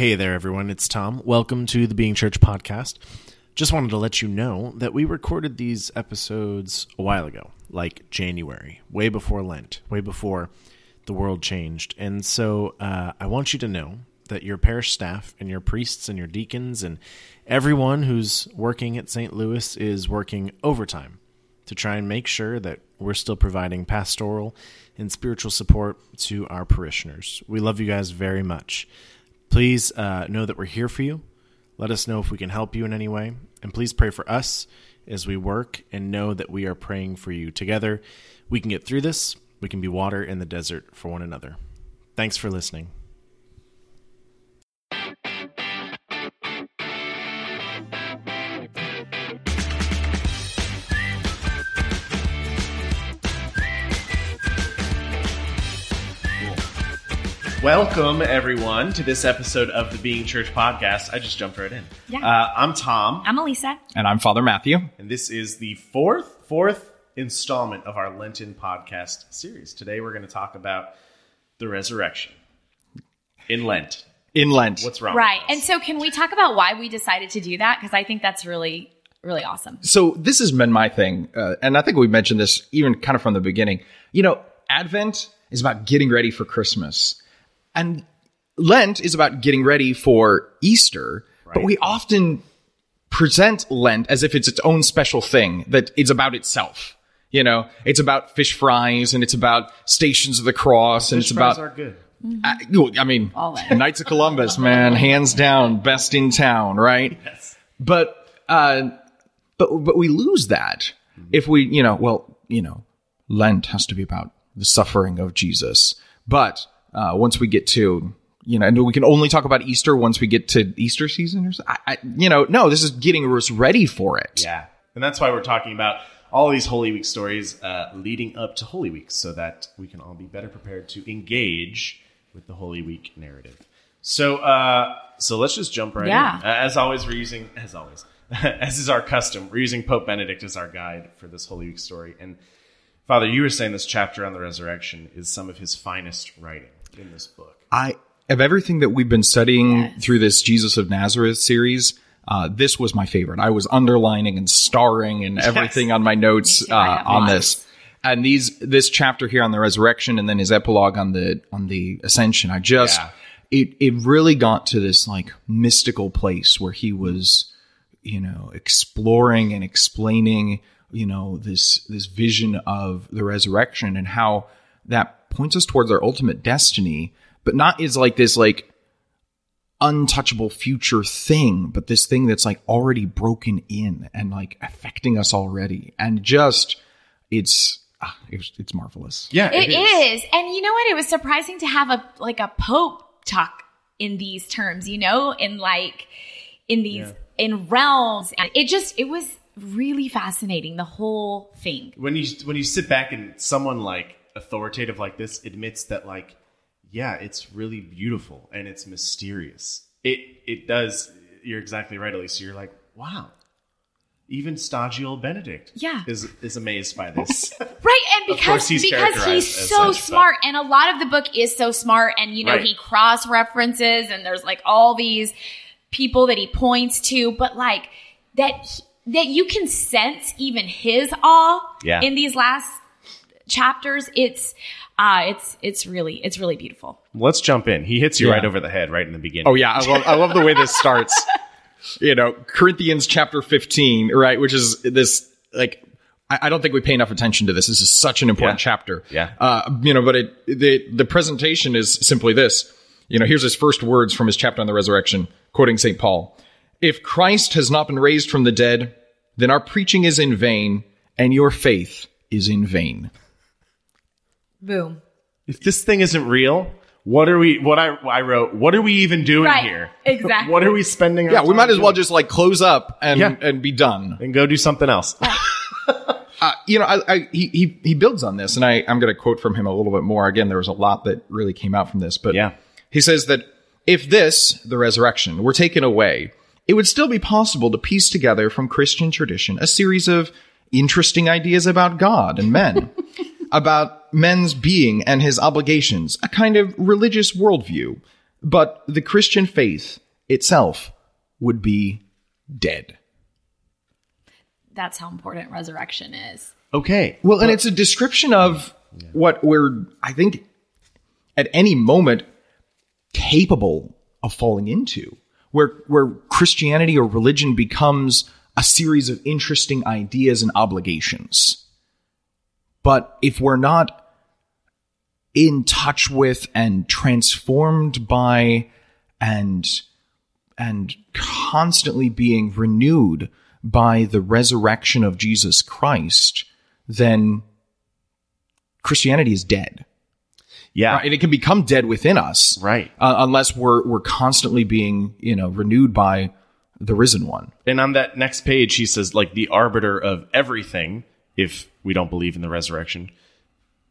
Hey there, everyone. It's Tom. Welcome to the Being Church podcast. Just wanted to let you know that we recorded these episodes a while ago, like January, way before Lent, way before the world changed. And so uh, I want you to know that your parish staff and your priests and your deacons and everyone who's working at St. Louis is working overtime to try and make sure that we're still providing pastoral and spiritual support to our parishioners. We love you guys very much. Please uh, know that we're here for you. Let us know if we can help you in any way. And please pray for us as we work and know that we are praying for you. Together, we can get through this. We can be water in the desert for one another. Thanks for listening. Welcome, everyone, to this episode of the Being Church podcast. I just jumped right in. Yeah. Uh, I'm Tom, I'm Alissa. And I'm Father Matthew. and this is the fourth fourth installment of our Lenten podcast series. Today, we're going to talk about the resurrection in Lent. In Lent. What's wrong? Right. with And so, can we talk about why we decided to do that? Because I think that's really, really awesome. so this has been my thing, uh, and I think we mentioned this even kind of from the beginning. You know, Advent is about getting ready for Christmas, and Lent is about getting ready for Easter. But we often present Lent as if it's its own special thing that it's about itself. You know, it's about fish fries and it's about Stations of the Cross and Fish it's fries about are good. I, you- I mean, All in. Knights of Columbus, man, hands down, best in town, right? Yes. But, uh, but, but we lose that if we, you know, well, you know, Lent has to be about the suffering of Jesus. But, uh, once we get to, you know, and we can only talk about Easter once we get to Easter season or so, I, I, you know, no, this is getting us ready for it. Yeah. And that's why we're talking about all these Holy Week stories uh, leading up to Holy Week so that we can all be better prepared to engage with the Holy Week narrative. So, uh, so let's just jump right Yeah. in. Uh, As always, we're using, as always, as is our custom, we're using Pope Benedict as our guide for this Holy Week story. And Father, you were saying this chapter on the resurrection is some of his finest writing in this book. I of everything that we've been studying Yes. through this Jesus of Nazareth series, uh, this was my favorite. I was underlining and starring and everything on my notes Me too. I uh, on lots. this. And these this chapter here on the resurrection and then his epilogue on the on the ascension. I just Yeah. it it really got to this like mystical place where he was you know exploring and explaining you know this this vision of the resurrection and how that points us towards our ultimate destiny but not is like this like untouchable future thing but this thing that's like already broken in and like affecting us already and just it's ah, it's, it's marvelous Yeah, It is. And you know what? It was surprising to have a like a pope talk in these terms, you know, in like in these Yeah. in realms. And it just it was really fascinating, the whole thing. when you when you sit back and someone like authoritative like this admits that like yeah it's really beautiful and it's mysterious it it does you're exactly right alissa you're like wow even stodgy old benedict Yeah. is is amazed by this Right, and because he's because he's so such, but- smart, and a lot of the book is so smart, and you know Right. he cross references, and there's like all these people that he points to, but like that he- that you can sense even his awe Yeah. in these last chapters. It's uh it's it's really it's really beautiful. let's jump in he hits you Yeah. right over the head right in the beginning Oh yeah, I love I love the way this starts. you know, Corinthians chapter 15, right, which is this like I, I don't think we pay enough attention to this. This is such an important Yeah. chapter. Yeah. Uh, you know, but it the the presentation is simply this. You know, here's his first words from his chapter on the resurrection, quoting St. Paul. If Christ has not been raised from the dead, then our preaching is in vain, and your faith is in vain. Boom. if this thing isn't real what are we what i i wrote what are we even doing Right, here exactly. what are we spending our Yeah, we time might as well doing? just like close up and Yeah. and be done. and go do something else uh, you know, I, I, he, he, he builds on this, and I, I'm going to quote from him a little bit more. Again, there was a lot that really came out from this, but Yeah. he says that if this, the resurrection, were taken away, it would still be possible to piece together from Christian tradition a series of interesting ideas about God and men, about men's being and his obligations, a kind of religious worldview. but the Christian faith itself would be dead. That's how important resurrection is. Okay. Well, and it's a description of what we're, I think, at any moment capable of falling into, where where Christianity or religion becomes a series of interesting ideas and obligations. But if we're not in touch with and transformed by and and constantly being renewed by the resurrection of Jesus Christ, then Christianity is dead. yeah. Right? And it can become dead within us, Right. Uh, unless we're we're constantly being you know renewed by the risen one. And on that next page, he says, like, the arbiter of everything, if we don't believe in the resurrection,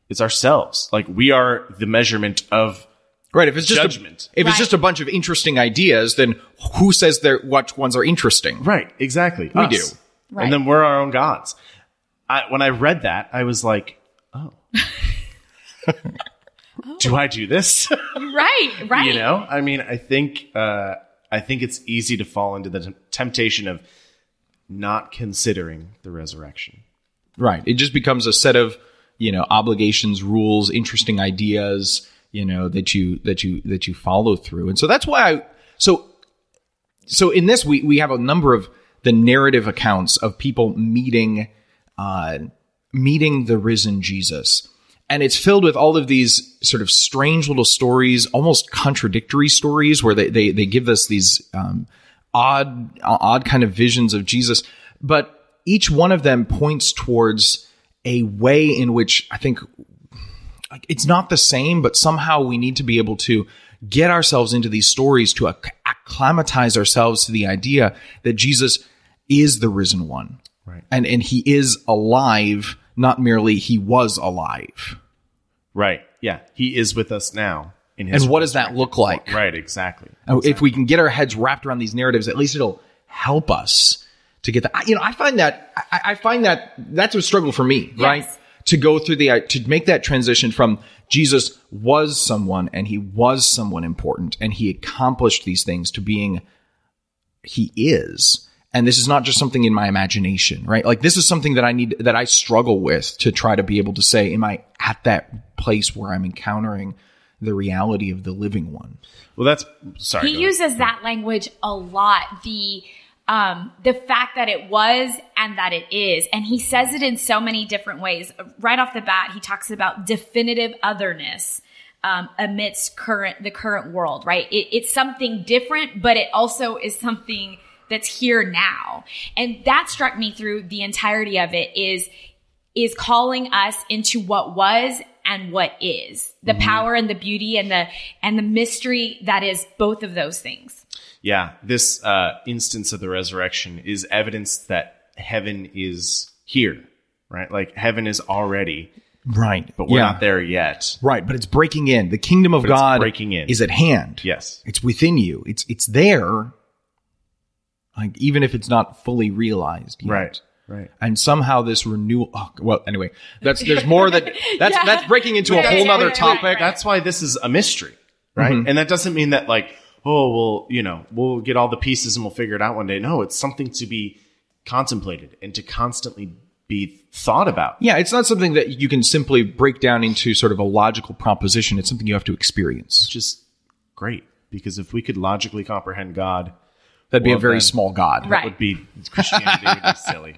It's ourselves. Like, we are the measurement of Right? If it's just Judgment. A, if it's just a bunch of interesting ideas, then who says they're what ones are interesting? Right, exactly. We Us. do. Right. And then we're our own gods. I, when I read that, I was like, oh. do I do this? Right, right. you know, I mean, I think, uh, I think it's easy to fall into the t- temptation of not considering the resurrection. Right. It just becomes a set of, you know, obligations, rules, interesting ideas, you know, that you that you that you follow through. And so that's why I so so in this we we have a number of the narrative accounts of people meeting uh meeting the risen Jesus. And it's filled with all of these sort of strange little stories, almost contradictory stories where they they, they give us these um odd odd kind of visions of Jesus, but each one of them points towards a way in which I think it's not the same, but somehow we need to be able to get ourselves into these stories to acclimatize ourselves to the idea that Jesus is the risen one. Right. And and he is alive, not merely he was alive. Right. Yeah. He is with us now. In his And what does that look like? Right. Exactly. And If we can get our heads wrapped around these narratives, at least it'll help us to get that. I- You know, I find that I, I find that that's a struggle for me, right? To go through the to make that transition from Jesus was someone and he was someone important and he accomplished these things to being he is. And this is not just something in my imagination, right? Like this is something that I need that I struggle with to try to be able to say, am I at that place where I'm encountering the reality of the living one? Well, that's sorry. he go ahead. uses that language a lot the um the fact that it was and that it is. And he says it in so many different ways. Right off the bat he talks about definitive otherness um, amidst current the current world right? It, it's something different but it also is something that's here now. And that struck me through the entirety of it is is calling us into what was and what is. The power and the beauty and the and the mystery that is both of those things Yeah, this uh, instance of the resurrection is evidence that heaven is here, right? Like heaven is already, Right. but we're not there yet. Right, but it's breaking in. The kingdom of But God breaking in. is at hand. Yes. It's within you. It's it's there. Like even if it's not fully realized. yet. Right. Right. And somehow this renewal oh, well anyway, that's there's more that that's Yeah. that's breaking into a whole right, nother right, topic. right, right. That's why this is a mystery, right? And that doesn't mean that like, oh, well, you know, we'll get all the pieces and we'll figure it out one day. No, it's something to be contemplated and to constantly be thought about. Yeah, it's not something that you can simply break down into sort of a logical proposition. It's something you have to experience. Which is great because if we could logically comprehend God, That'd be Well, a very small God. Right. it would be Christianity would be silly.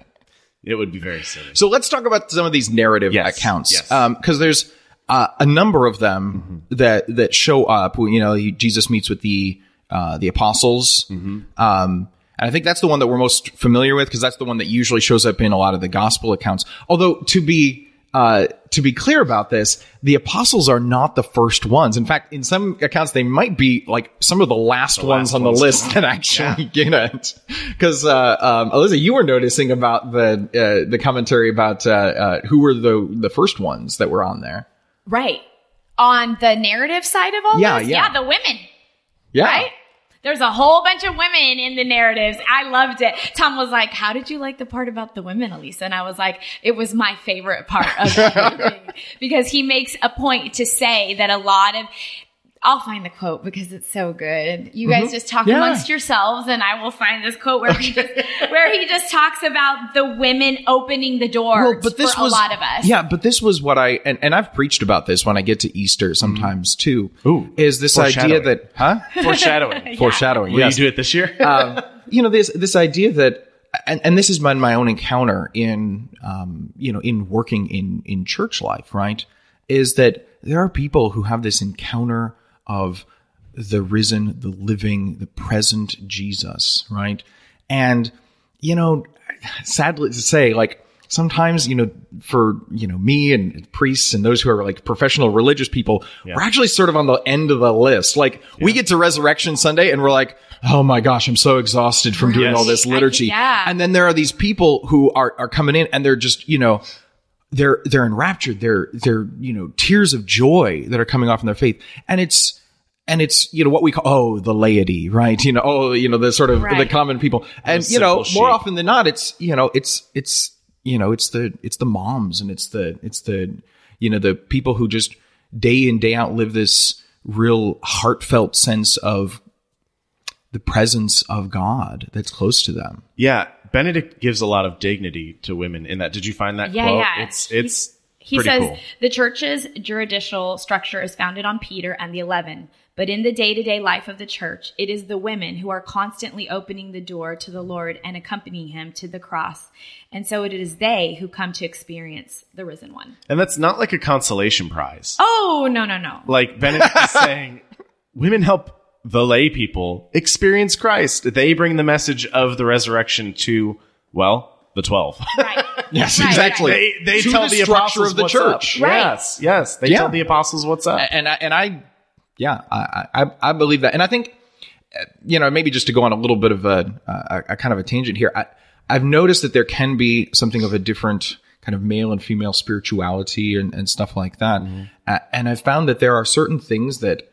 It would be very silly. So let's talk about some of these narrative Yes, accounts, yes. Um, because there's uh, a number of them that that show up. You know, Jesus meets with the uh, the apostles, um, and I think that's the one that we're most familiar with because that's the one that usually shows up in a lot of the gospel accounts. Although to be uh, to be clear about this, the apostles are not the first ones. In fact, in some accounts, they might be like some of the last ones last on ones. the list that actually get it. Because uh, um, Alissa, you were noticing about the uh, the commentary about uh, uh, who were the the first ones that were on there. Right on the narrative side of all Yeah, this yeah. yeah the women Yeah, right there's a whole bunch of women in the narratives. I loved it. Tom was like, "How did you like the part about the women, Alissa?" And I was like, "It was my favorite part of everything because he makes a point to say that a lot of I'll find the quote because it's so good. You guys just talk Mm-hmm. Yeah. amongst yourselves, and I will find this quote where he just where he just talks about the women opening the door for a lot of us. Yeah, but this was what I and, and I've preached about this when I get to Easter sometimes too. Ooh, is this idea that huh? Foreshadowing. Foreshadowing. Will yes. you do it this year? um, you know this this idea that and, and this has been my own encounter in um, you know in working in in church life right is that there are people who have this encounter of the risen the living the present jesus right? And you know sadly to say like sometimes you know for you know me and priests and those who are like professional religious people we're actually sort of on the end of the list. Like we get to resurrection sunday and we're like oh my gosh i'm so exhausted from doing Yes. all this I- liturgy yeah. and then there are these people who are are coming in and they're just you know they're they're enraptured. They're they're you know tears of joy that are coming off in their faith. And it's and it's you know what we call oh the laity right? You know oh you know the sort of the common people. And you know simple more often than not it's you know it's it's you know it's the it's the moms and it's the it's the you know the people who just day in day out live this real heartfelt sense of the presence of God that's close to them. Yeah, Benedict gives a lot of dignity to women in that. Did you find that Yeah, quote? yeah. It's it's He says cool. the church's juridical structure is founded on Peter and the eleven, but in the day to day life of the church, it is the women who are constantly opening the door to the Lord and accompanying him to the cross. And so it is they who come to experience the risen one. And that's not like a consolation prize. Oh, no, no, no. Like Benedict is saying, women help the lay people experience Christ. They bring the message of the resurrection to, well, the 12. Right. yes Right, exactly they they To tell the the, structure apostles of the what's church. up. Right. Yes, yes. They Yeah. tell the apostles what's up. and I, and I, yeah, I, I, I believe that, and I think, uh, you know, maybe just to go on a little bit of a, a, a kind of a tangent here, I, I've noticed that there can be something of a different kind of male and female spirituality and, and stuff like that, uh, and I've found that there are certain things that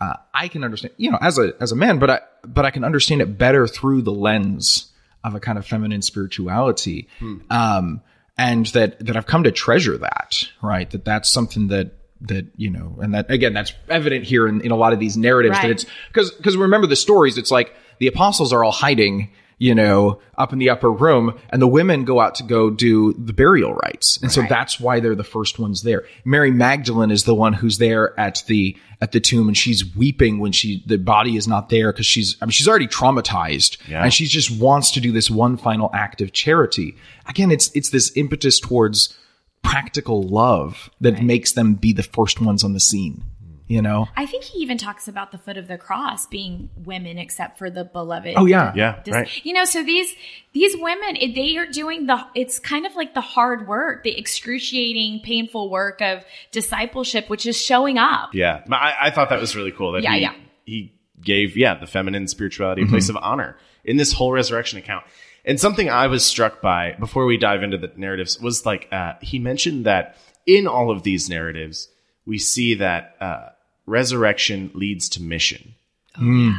uh, I can understand, you know, as a as a man, but I but I can understand it better through the lens of a kind of feminine spirituality, um, and that that I've come to treasure that, right? That that's something that that you know, and that again, that's evident here in, in a lot of these narratives that it's because because remember the stories, it's like the apostles are all hiding. You know, up in the upper room, and the women go out to go do the burial rites, and so that's why they're the first ones there. Mary Magdalene is the one who's there at the at the tomb, and she's weeping when she the body is not there because she's I mean she's already traumatized, Yeah. and she just wants to do this one final act of charity. Again, it's it's this impetus towards practical love that makes them be the first ones on the scene. You know, I think he even talks about the foot of the cross being women except for the beloved. Oh, yeah. Yeah, Dis- right. You know, so these these women, they are doing the. It's kind of like the hard work, the excruciating, painful work of discipleship, which is showing up. Yeah, I, I thought that was really cool that Yeah, he, yeah. he gave yeah the feminine spirituality a place of honor in this whole resurrection account. And something I was struck by before we dive into the narratives was like uh, he mentioned that in all of these narratives we see that uh, resurrection leads to mission.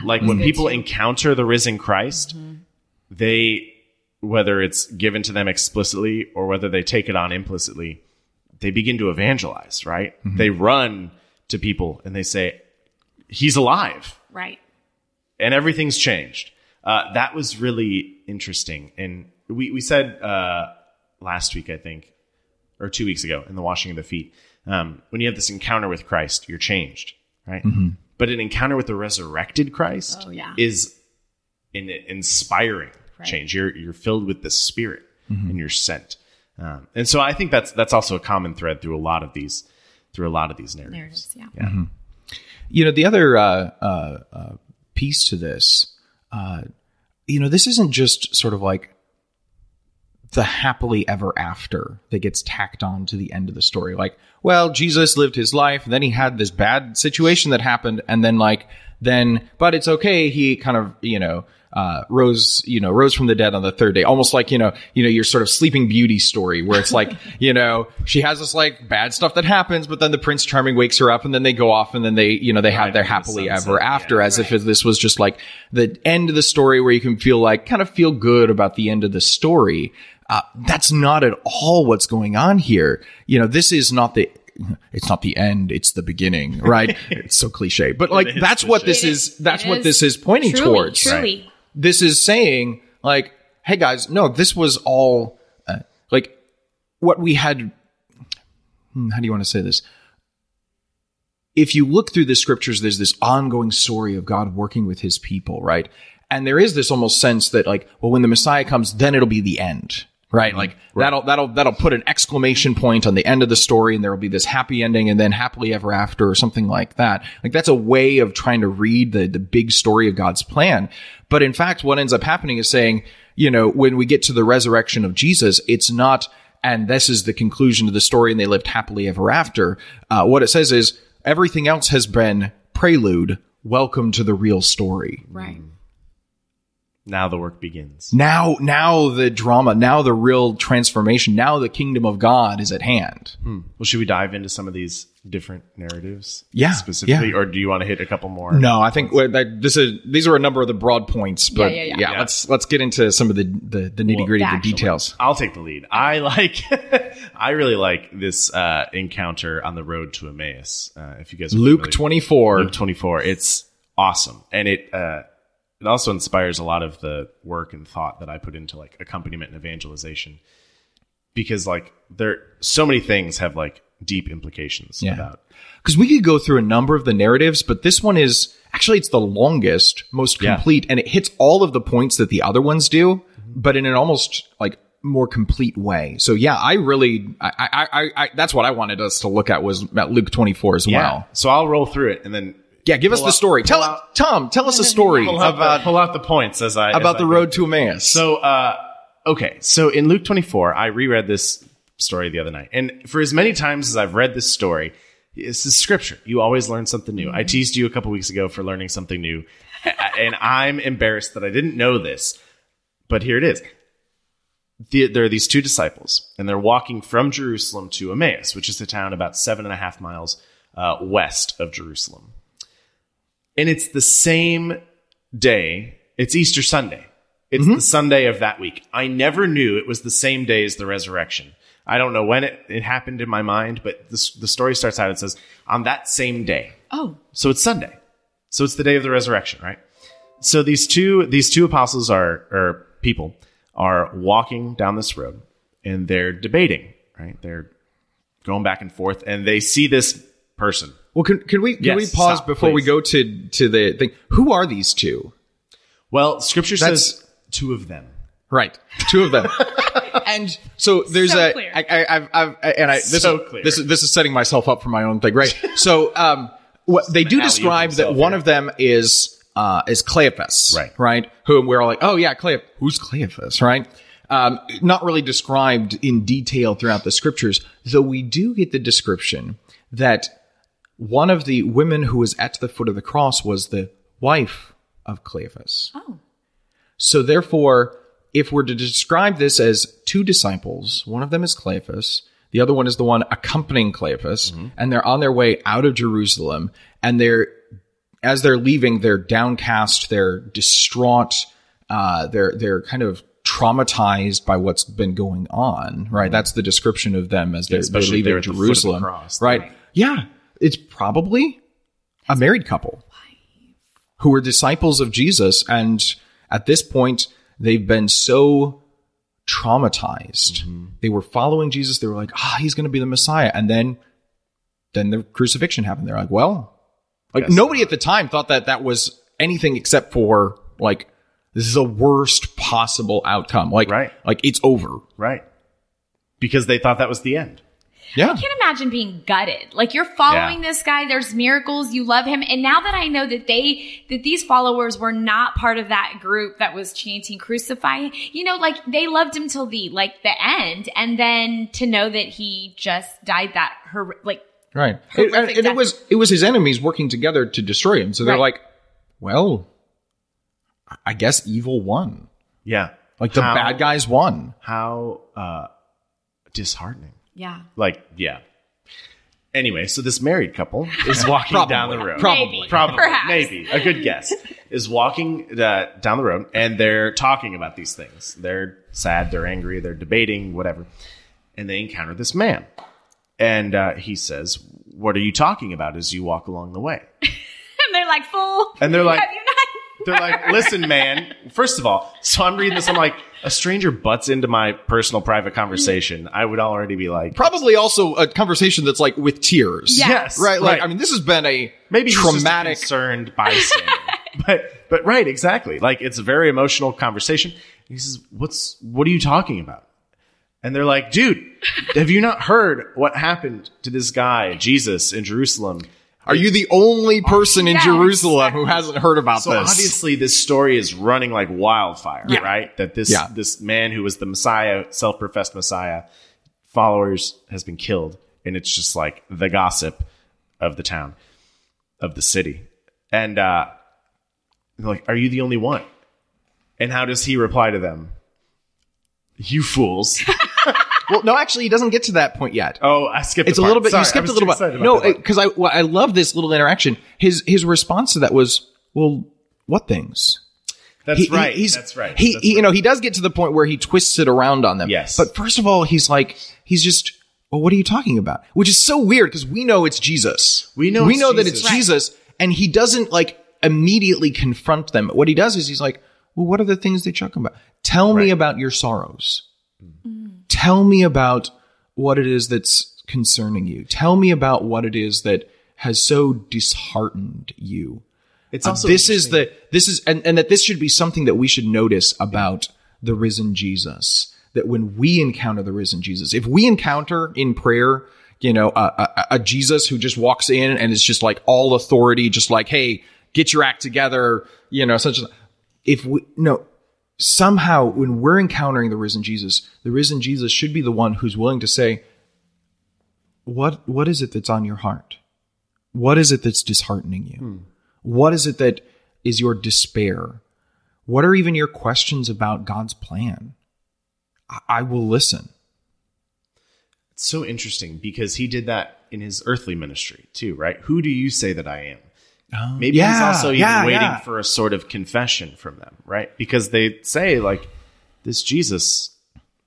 Like when people encounter the risen Christ, they whether it's given to them explicitly or whether they take it on implicitly, they begin to evangelize, right? They run to people and they say, He's alive Right. and everything's changed. Uh, that was really interesting. And we, we said uh, last week, I think, or two weeks ago in the washing of the feet, um, when you have this encounter with Christ, you're changed, right? But an encounter with the resurrected Christ Oh, yeah. is an inspiring change. You're you're filled with the Spirit and you're sent. Um, and so I think that's that's also a common thread through a lot of these through a lot of these narratives. Narratives, yeah. Yeah. you know the other uh, uh, uh, piece to this uh, you know this isn't just sort of like the happily ever after that gets tacked on to the end of the story like well jesus lived his life then he had this bad situation that happened and then like then but it's okay he kind of you know uh, rose, you know, rose from the dead on the third day, almost like you know, you know, your sort of Sleeping Beauty story, where it's like, you know, she has this like bad stuff that happens, but then the Prince Charming wakes her up, and then they go off, and then they, you know, they have their the happily sunset, ever yeah. after, as if this was just like the end of the story, where you can feel like kind of feel good about the end of the story. Uh, that's not at all what's going on here. You know, this is not the it's not the end, it's the beginning, right? it's so cliche, but like is that's what this It is. is- That's it what is this is pointing truly, towards. Truly. This is saying like, hey guys, no, this was all uh, like what we had. hmm, How do you want to say this? if you look through the scriptures, there's this ongoing story of God working with his people, right? And there is this almost sense that like, well, when the Messiah comes, then it'll be the end, right? Like that'll, that'll, that'll put an exclamation point on the end of the story and there will be this happy ending and then happily ever after or something like that. Like that's a way of trying to read the, the big story of God's plan. But in fact, what ends up happening is saying, you know, when we get to the resurrection of Jesus, it's not, and this is the conclusion of the story and they lived happily ever after. Uh, what it says is, everything else has been prelude. Welcome to the real story. Right. Now the work begins. Now, now the drama, now the real transformation, now the kingdom of God is at hand. Well, should we dive into some of these different narratives? Yeah, Specifically, yeah. or do you want to hit a couple more? No, I think well, that this is these are a number of the broad points, but yeah, yeah, yeah. Yeah. let's let's get into some of the the, the nitty gritty, the the details. I'll take the lead. I like, I really like this uh, encounter on the road to Emmaus. Uh, if you guys Luke familiar- twenty four. Luke 24. It's awesome. And it, uh, it also inspires a lot of the work and thought that I put into like accompaniment and evangelization because like there, so many things have like deep implications Yeah. about. because we could go through a number of the narratives, but this one is actually it's the longest, most Yeah. complete, and it hits all of the points that the other ones do, mm-hmm. but in an almost like more complete way. So yeah, I really, I, I, I, I that's what I wanted us to look at was about Luke twenty four as Yeah. well. So I'll roll through it and then Yeah, give us the story. Tell Tom. Tell us a story pull out, about the, pull out the points as I, about as the I road to Emmaus. So, uh, okay. So in Luke 24, I reread this story the other night. And for as many times as I've read this story, this is scripture. You always learn something new. I teased you a couple weeks ago for learning something new. And I'm embarrassed that I didn't know this, but here it is. The, there are these two disciples, and they're walking from Jerusalem to Emmaus, which is a town about seven and a half miles uh, west of Jerusalem. And it's the same day. It's Easter Sunday. It's mm-hmm. the Sunday of that week. I never knew it was the same day as the resurrection. I don't know when it, it happened in my mind, but this, the story starts out. And it says on that same day. Oh, So it's Sunday. So it's the day of the resurrection, right? So these two these two apostles are or people are walking down this road and they're debating, right? They're going back and forth and they see this person. Well, can, can we can Yes, we pause stop, before we go to to the thing? Who are these two? Well, scripture That's- says two of them. Right, two of them. and so there's So a clear. I, I, I've, I've, and I this So is clear. this is this is setting myself up for my own thing, right? so um, what they do describe that one here. of them is uh is Cleophas, Right. Right, whom we're all like, oh yeah, Cleophas. Who's Cleophas, right? Um, not really described in detail throughout the scriptures, though we do get the description that one of the women who was at the foot of the cross was the wife of Cleophas. oh, So therefore, if we're to describe this as two disciples, one of them is Cleophas, the other one is the one accompanying Cleophas, and they're on their way out of Jerusalem, and they're as they're leaving, they're downcast, they're distraught, uh, they're they're kind of traumatized by what's been going on. Right, that's the description of them as they're, they're leaving they're at the foot of the Jerusalem. cross. Right. Right. yeah, it's probably a married couple who were disciples of Jesus. And at this point, they've been so traumatized. They were following Jesus. They were like, ah, he's going to be the Messiah. And then, then the crucifixion happened. They're like, well, like nobody at the time thought that that was anything except for like, the worst possible outcome. Like, Right. like it's over. Right. Because they thought that was the end. Yeah. I can't imagine being gutted. Like you're following Yeah. this guy. There's miracles. You love him. And now that I know that they, that these followers were not part of that group that was chanting crucify, you know, like they loved him till the, like the end. And then to know that he just died that her, like, Right. And, Horrific and it was it was his enemies working together to destroy him. So they're Right. like, well, I guess evil won. Yeah. Like the How- bad guys won. How uh, disheartening. Yeah. Like, yeah. Anyway, so this married couple is walking Probably. down the road. Probably. Maybe. Probably. Perhaps. Maybe. A good guess. is walking uh, down the road and they're talking about these things. They're sad, they're angry, they're debating, whatever. And they encounter this man. And uh, he says, What are you talking about as you walk along the way? And they're like, fool. And they're like- have you not? They're like, Listen, man, first of all, so I'm reading this, I'm like, a stranger butts into my personal private conversation. I would already be like, Probably also a conversation that's like with tears. Yeah. Yes, Right. Like, right. I mean, this has been a maybe he's just a traumatic. concerned bystander. but but right, exactly. Like it's a very emotional conversation. He says, "What's what are you talking about?" And they're like, "Dude, have you not heard what happened to this guy Jesus in Jerusalem?" Are you the only person in Yeah, Jerusalem who hasn't heard about So this? obviously, this story is running like wildfire, Yeah. right? That this Yeah. this man who was the Messiah, self-professed Messiah, followers has been killed, and it's just like the gossip of the town, of the city, and uh, they're like, "Are you the only one?" And how does he reply to them? You fools! well, no, actually, he doesn't get to that point yet. oh, I skipped. it's a part. little bit. Sorry, you skipped a little bit. No, because I well, I love this little interaction. His his response to that was, "Well, what things?" that's He- he- right. he's, that's right. He, That's he- you know, he does get to the point where he twists it around on them. Yes. But first of all, he's like, he's just, well, what are you talking about? Which is so weird because we know it's Jesus. We know we it's know that it's Right. Jesus, and he doesn't like immediately confront them. What he does is he's like, well, what are the things they are talking about? Tell me about your sorrows. Mm-hmm. Tell me about what it is that's concerning you. Tell me about what it is that has so disheartened you. it's Uh, also this is the this is and, and that this should be something that we should notice about the risen Jesus. That when we encounter the risen Jesus, if we encounter in prayer, you know, a, a, a Jesus who just walks in and is just like all authority, just like, hey, get your act together, you know, such. as If we no somehow when we're encountering the risen Jesus, the risen Jesus should be the one who's willing to say, what what is it that's on your heart? What is it that's disheartening you? Hmm. What is it that is your despair? What are even your questions about God's plan? I, I will listen. It's so interesting because he did that in his earthly ministry too, right? Who do you say that I am? Oh. Maybe he's also even yeah, waiting yeah. for a sort of confession from them, right? Because they say like this Jesus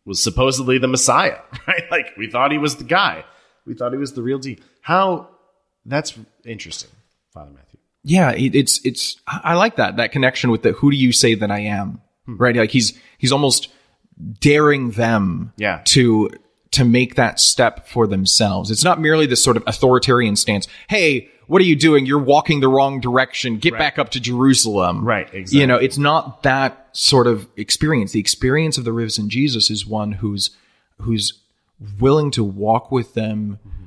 was supposedly the Messiah, right? Like we thought he was the guy. We thought he was the real deal. How that's interesting, Father Matthew. Yeah, it, it's it's. I I like that that connection with the who do you say that I am? Hmm. Right, like he's he's almost daring them Yeah. to to make that step for themselves. It's not merely this sort of authoritarian stance. Hey, what are you doing? You're walking the wrong direction. Get back up to Jerusalem. Right, exactly. You know, it's not that sort of experience. The experience of the risen Jesus is one who's who's willing to walk with them mm-hmm.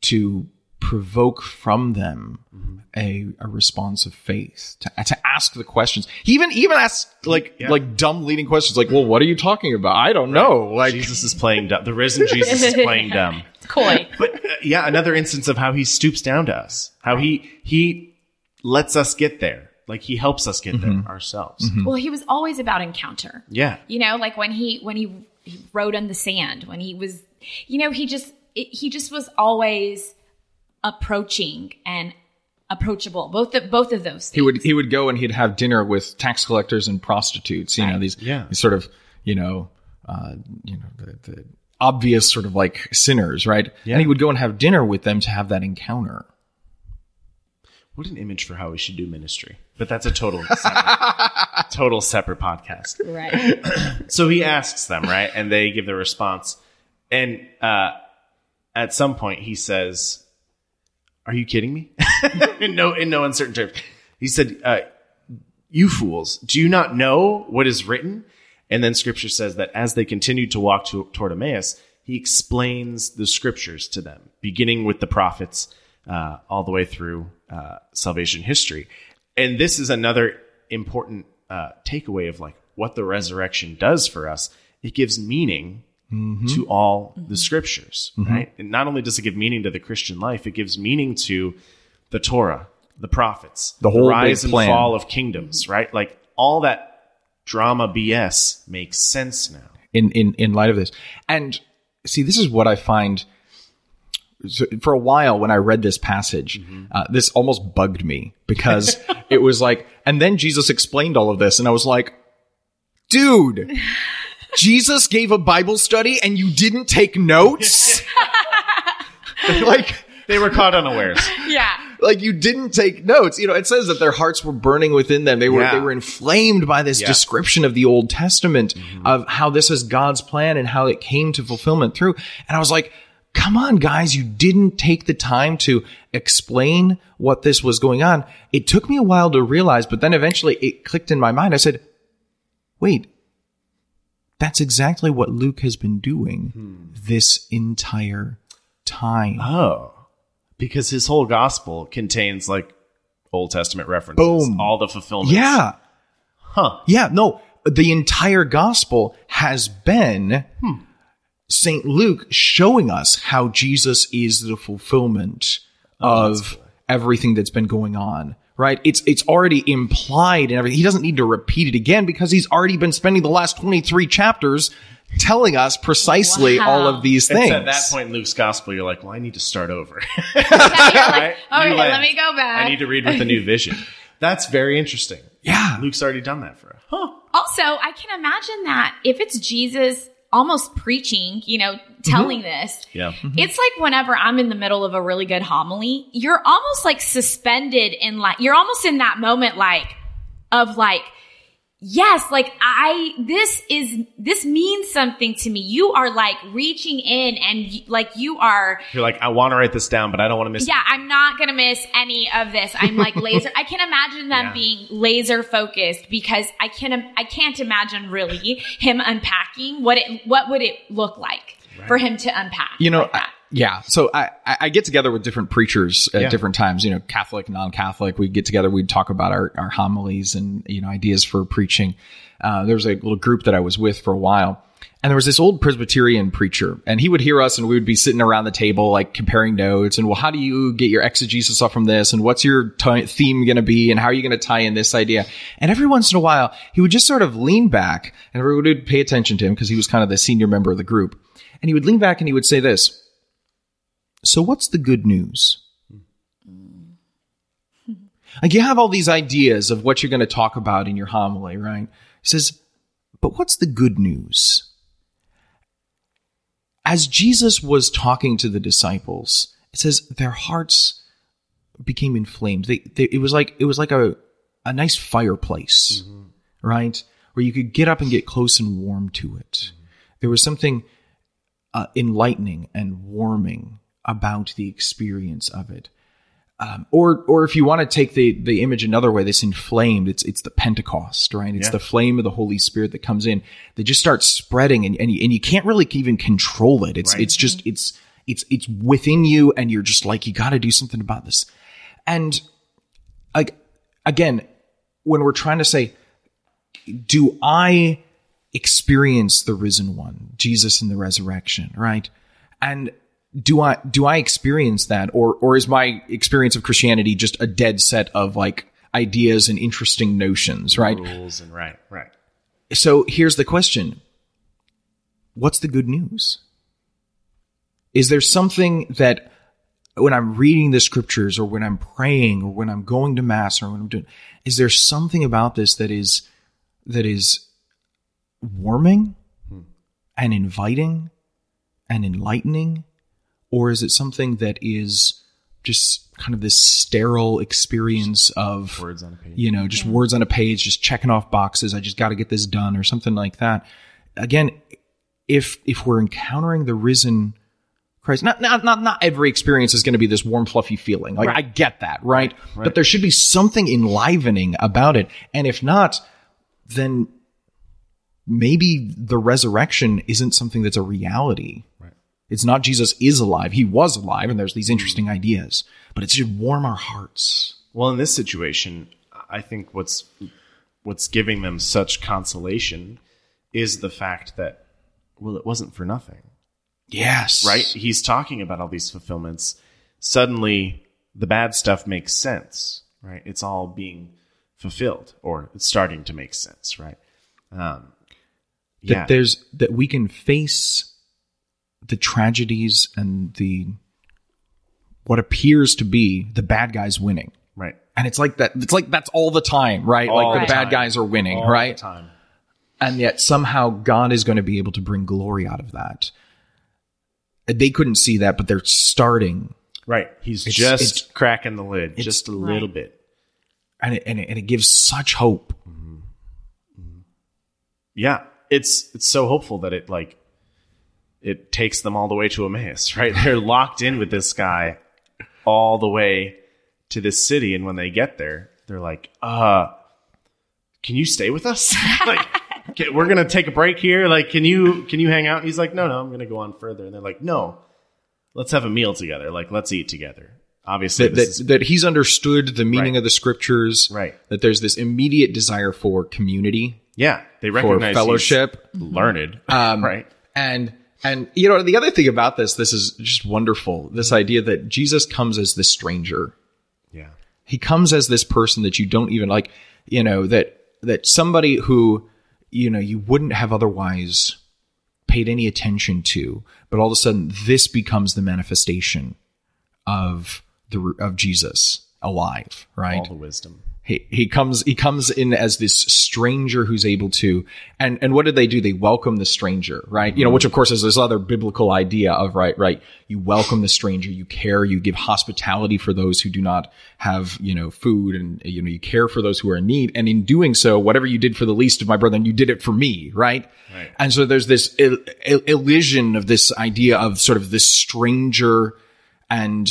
to provoke from them mm-hmm. a, a response of faith to, to ask the questions he even even asks like Yeah. like dumb leading questions like well what are you talking about i don't know like Jesus is playing dumb. The risen Jesus is playing dumb. Coy. But uh, yeah, another instance of how he stoops down to us. How he he lets us get there. Like he helps us get there ourselves. Well, he was always about encounter. Yeah. You know, like when he when he, he wrote on the sand, when he was, you know, he just it, he just was always approaching and approachable. Both of both of those. Things. he would he would go and he'd have dinner with tax collectors and prostitutes you know these Yeah. these sort of you know uh you know the, the obvious sort of like sinners right Yeah. and he would go and have dinner with them to have that encounter What an image for how we should do ministry. But that's a total separate, total separate podcast. right. So he asks them, right? And they give their response. And uh, at some point he says, Are you kidding me? in no in no uncertain terms. He said, uh, You fools, do you not know what is written? And then scripture says that as they continued to walk to, toward Emmaus, he explains the scriptures to them, beginning with the prophets uh, all the way through uh, salvation history. And this is another important uh, takeaway of like what the resurrection does for us. It gives meaning to all the scriptures, right? And not only does it give meaning to the Christian life, it gives meaning to the Torah, the prophets, The whole rise and plan. fall of kingdoms, right? Like all that drama BS makes sense now. in in in light of this and see this is what i find so for a while when i read this passage uh, this almost bugged me because it was like and then jesus explained all of this and i was like dude jesus gave a bible study and you didn't take notes like They were caught unawares. Yeah. Like you didn't take notes. You know, it says that their hearts were burning within them. They were Yeah. they were inflamed by this Yeah. description of the Old Testament mm-hmm. of how this is God's plan and how it came to fulfillment through. And I was like, come on, guys, you didn't take the time to explain what this was going on. It took me a while to realize, but then eventually it clicked in my mind. I said, wait, that's exactly what Luke has been doing hmm. this entire time. Oh, because his whole gospel contains like Old Testament references, Boom. all the fulfillment. Yeah. Huh. Yeah, no, the entire gospel has been hmm. St. Luke showing us how Jesus is the fulfillment oh, of everything that's been going on. Right? It's it's already implied and everything. He doesn't need to repeat it again because he's already been spending the last 23 chapters telling us precisely Wow. all of these It's things. at that point in Luke's gospel, you're like, well, I need to start over. Yeah, like, Right? okay, New let me go back. I need to read with a new vision. That's very interesting. Yeah. Luke's already done that for us. Huh. Also, I can imagine that if it's Jesus almost preaching, you know, Mm-hmm. telling this, Yeah. Mm-hmm. it's like whenever I'm in the middle of a really good homily, you're almost like suspended in like, you're almost in that moment like, of like, yes, like I, this is, this means something to me. You are like reaching in and y- like you are, You're like, I want to write this down, but I don't want to miss yeah, I'm not going to miss any of this. I'm like laser. I can imagine them Yeah. being laser focused because I can I can't imagine really him unpacking what it what would it look like for him to unpack. you know like. I- yeah so I, I I get together with different preachers at Yeah. different times you know catholic non-catholic We'd get together we'd talk about our, our homilies and you know ideas for preaching uh, there was a little group that i was with for a while and there was this old presbyterian preacher and he would hear us and we would be sitting around the table like comparing notes and well how do you get your exegesis off from this and what's your ti theme going to be and how are you going to tie in this idea and every once in a while he would just sort of lean back and everyone would pay attention to him because he was kind of the senior member of the group and he would lean back and he would say this so what's the good news? Like you have all these ideas of what you're going to talk about in your homily, right? He says, but what's the good news? As Jesus was talking to the disciples, it says their hearts became inflamed. They, they it was like it was like a a nice fireplace, right? Where you could get up and get close and warm to it. There was something uh, enlightening and warming about the experience of it. Um, or, or if you want to take the the image another way, this inflamed. It's it's the Pentecost, right? It's Yeah. the flame of the Holy Spirit that comes in. They just start spreading, and and you, and you can't really even control it. It's Right. it's just it's it's it's within you, and you're just like you got to do something about this. And like again, when we're trying to say, do I experience the risen one, Jesus in the resurrection, right? And do I do I experience that or or is my experience of Christianity just a dead set of like ideas and interesting notions, right? rules and right, right. So here's the question. What's the good news? Is there something that when I'm reading the scriptures or when I'm praying or when I'm going to mass or when I'm doing is there something about this that is that is warming hmm. and inviting and enlightening or is it something that is just kind of this sterile experience of Words on a page. you know, just words on a page, just checking off boxes. I just got to get this done or something like that. Again, if if we're encountering the risen Christ, not not not not every experience is going to be this warm, fluffy feeling. Like Right. I get that, right? right. But there should be something enlivening about it. And if not, then maybe the resurrection isn't something that's a reality. Right. It's not Jesus is alive. He was alive, and there's these interesting ideas. But it should warm our hearts. Well, in this situation, I think what's what's giving them such consolation is the fact that well, it wasn't for nothing, Yes. right? He's talking about all these fulfillments. Suddenly, the bad stuff makes sense, right? It's all being fulfilled, or it's starting to make sense, right? Um, that there's that we can face the tragedies and the what appears to be the bad guys winning. right. And it's like that it's like that's all the time, right? All like the the bad guys are winning, All right? the time. And yet somehow God is going to be able to bring glory out of that. they couldn't see that, but they're starting, Right. He's It's- just it's- cracking the lid just a little Right. bit. and it, and it, and it gives such hope. Mm-hmm. Mm-hmm. Yeah. It's it's so hopeful that it like it takes them all the way to Emmaus, right? They're locked in with this guy all the way to this city and when they get there, they're like, "Uh, can you stay with us? like can, we're going to take a break here. Like can you can you hang out?" He's like, "No, no, I'm going to go on further." And they're like, "No. Let's have a meal together. Like let's eat together." Obviously, That, that, is that he's understood the meaning Right. of the scriptures, Right. That there's this immediate desire for community, yeah, they for recognize he's fellowship, learned, Um, right? and and you know the other thing about this, this is just wonderful. This mm-hmm. idea that Jesus comes as the stranger. Yeah. he comes as this person that you don't even like you know that that somebody who you know you wouldn't have otherwise paid any attention to but all of a sudden this becomes the manifestation of the of Jesus alive right All the wisdom. He he comes he comes in as this stranger who's able to and and what did they do? They welcome the stranger right? You know which of course is this other biblical idea of right right you welcome the stranger you care you give hospitality for those who do not have you know food and you know you care for those who are in need. And in doing so whatever you did for the least of my brethren you did it for me right, Right. and so there's this il- il- illusion of this idea of sort of this stranger and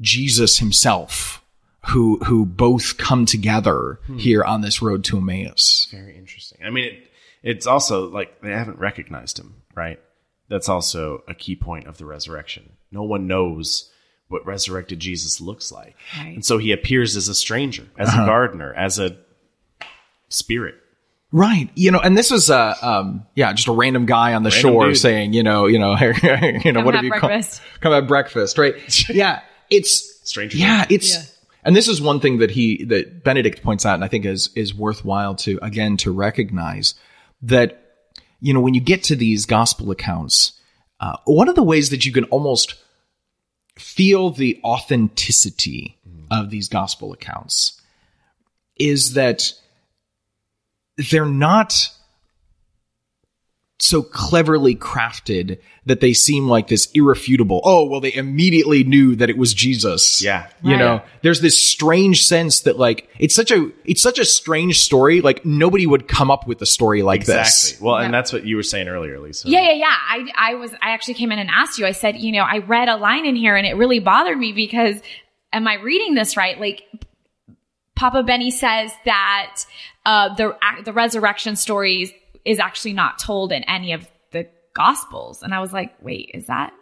Jesus himself who who both come together here on this road to Emmaus. Very interesting. I mean, it, it's also like they haven't recognized him, right? That's also a key point of the resurrection. No one knows what resurrected Jesus looks like. Right. And so he appears as a stranger, as Uh-huh. a gardener, as a spirit. Right. You know, and this is uh um yeah, just a random guy on the Random shore dude. saying, you know, you know, you know, Come what have have you breakfast. come come have breakfast, right? yeah. It's Stranger Yeah, it's Yeah. And this is one thing that he that Benedict points out and I think is is worthwhile to again to recognize that you know when you get to these gospel accounts uh, one of the ways that you can almost feel the authenticity of these gospel accounts is that they're not so cleverly crafted that they seem like this irrefutable. Oh, well, they immediately knew that it was Jesus. Yeah. You Right. know, there's this strange sense that like, it's such a, it's such a strange story. Like nobody would come up with a story like Exactly. this. Exactly. Well, and that's what you were saying earlier, Lisa. Yeah, yeah, yeah. I, I was, I actually came in and asked you. I said, you know, I read a line in here and it really bothered me because, am I reading this right? Like, Papa Benny says that uh, the the resurrection stories is actually not told in any of the Gospels, and I was like, wait, is that?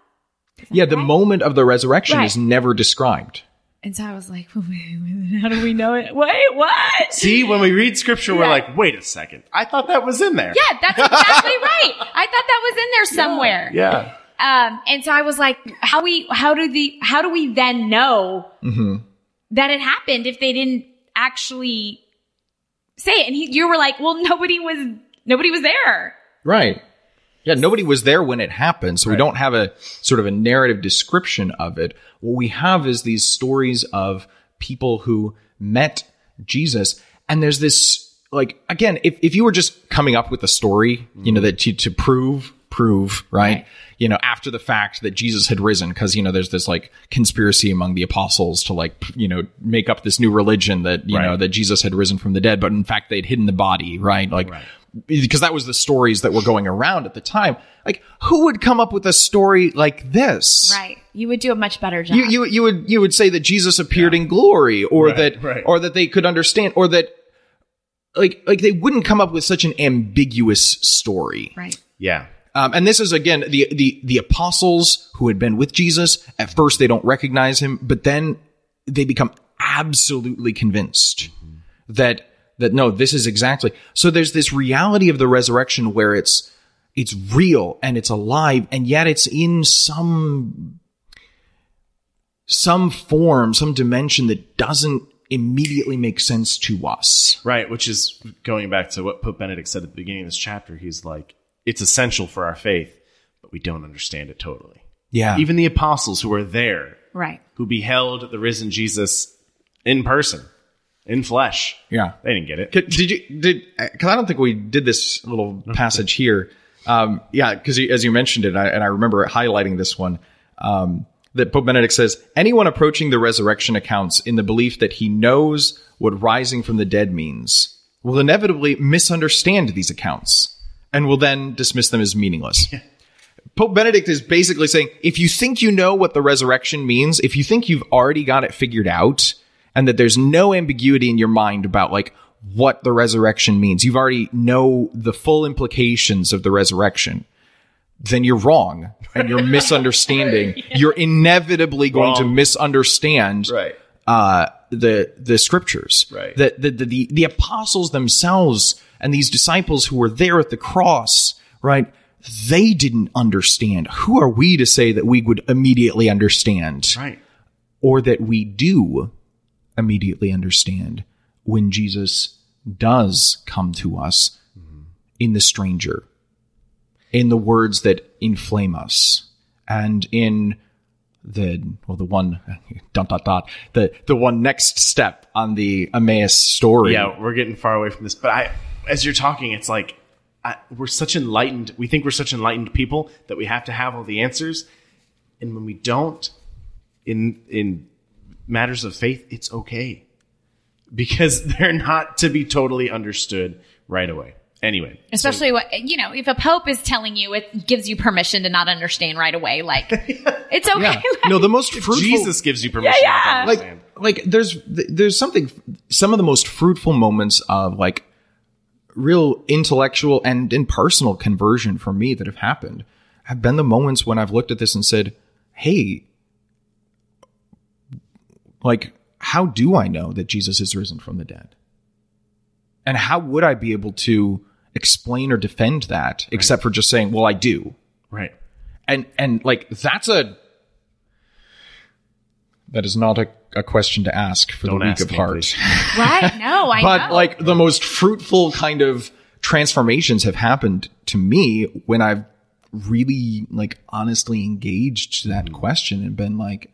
Yeah. The right? moment of the resurrection Right. is never described. And so I was like, wait, wait, how do we know it? Wait, what? See, when we read scripture, we're Yeah. like, wait a second. I thought that was in there. Yeah, that's exactly right. I thought that was in there somewhere. Yeah. Um, and so I was like, how we, how do the, how do we then know that it happened if they didn't actually say it? And he, you were like, well, nobody was, nobody was there. Right. Yeah, nobody was there when it happened, so we don't have a sort of a narrative description of it. What we have is these stories of people who met Jesus, and there's this like again, if if you were just coming up with a story, you know, mm-hmm. that to, to prove prove right, Right. you know, after the fact that Jesus had risen, because you know, there's this like conspiracy among the apostles to like you know make up this new religion that you know that Jesus had risen from the dead, but in fact they'd hidden the body, right? Like Right. Because that was the stories that were going around at the time. Like, who would come up with a story like this? Right. You would do a much better job. You, you, you would, you would say that Jesus appeared in glory or Right, that, right. or that they could understand or that, like, like they wouldn't come up with such an ambiguous story. right. Yeah. Um, and this is again the the the apostles who had been with Jesus. At first, they don't recognize him, but then they become absolutely convinced that that no, this is exactly. So there's this reality of the resurrection where it's it's real and it's alive, and yet it's in some some form, some dimension that doesn't immediately make sense to us. Right, which is going back to what Pope Benedict said at the beginning of this chapter. He's like, it's essential for our faith, but we don't understand it totally. Yeah, Even the apostles who were there, Right. who beheld the risen Jesus in person, in flesh, yeah. they didn't get it. Could- Did you did? Because I don't think we did this little passage here. Um, yeah, because as you mentioned it, I, and I remember highlighting this one, um, that Pope Benedict says anyone approaching the resurrection accounts in the belief that he knows what rising from the dead means will inevitably misunderstand these accounts and will then dismiss them as meaningless. Pope Benedict is basically saying if you think you know what the resurrection means, if you think you've already got it figured out, and that there's no ambiguity in your mind about like what the resurrection means, you've already know the full implications of the resurrection, then you're wrong and you're misunderstanding. You're inevitably going to misunderstand Right. uh, the the scriptures. Right. The the the the apostles themselves and these disciples who were there at the cross, right? They didn't understand. Who are we to say that we would immediately understand, Right. or that we do immediately understand when Jesus does come to us in the stranger, in the words that inflame us, and in the well the one dot dot dot the the one next step on the Emmaus story. Yeah, we're getting far away from this, but I, as you're talking, it's like I, we're such enlightened. We think we're such enlightened people that we have to have all the answers, and when we don't, in in matters of faith, it's okay because they're not to be totally understood right away. Anyway, Especially what you know, if a pope is telling you, it gives you permission to not understand right away. Like it's okay. Yeah. Like, No, the most fruitful Jesus gives you permission Yeah, yeah. like like there's there's something some of the most fruitful moments of like real intellectual and and personal conversion for me that have happened have been the moments when I've looked at this and said, "Hey, like how do I know that Jesus is risen from the dead? And how would I be able to explain or defend that except for just saying, "Well, I do." right. and and like that's a that is not a, a question to ask for Don't the weak ask of me, heart right? No, I but know. like the most fruitful kind of transformations have happened to me when i've really like honestly engaged that hmm. question and been like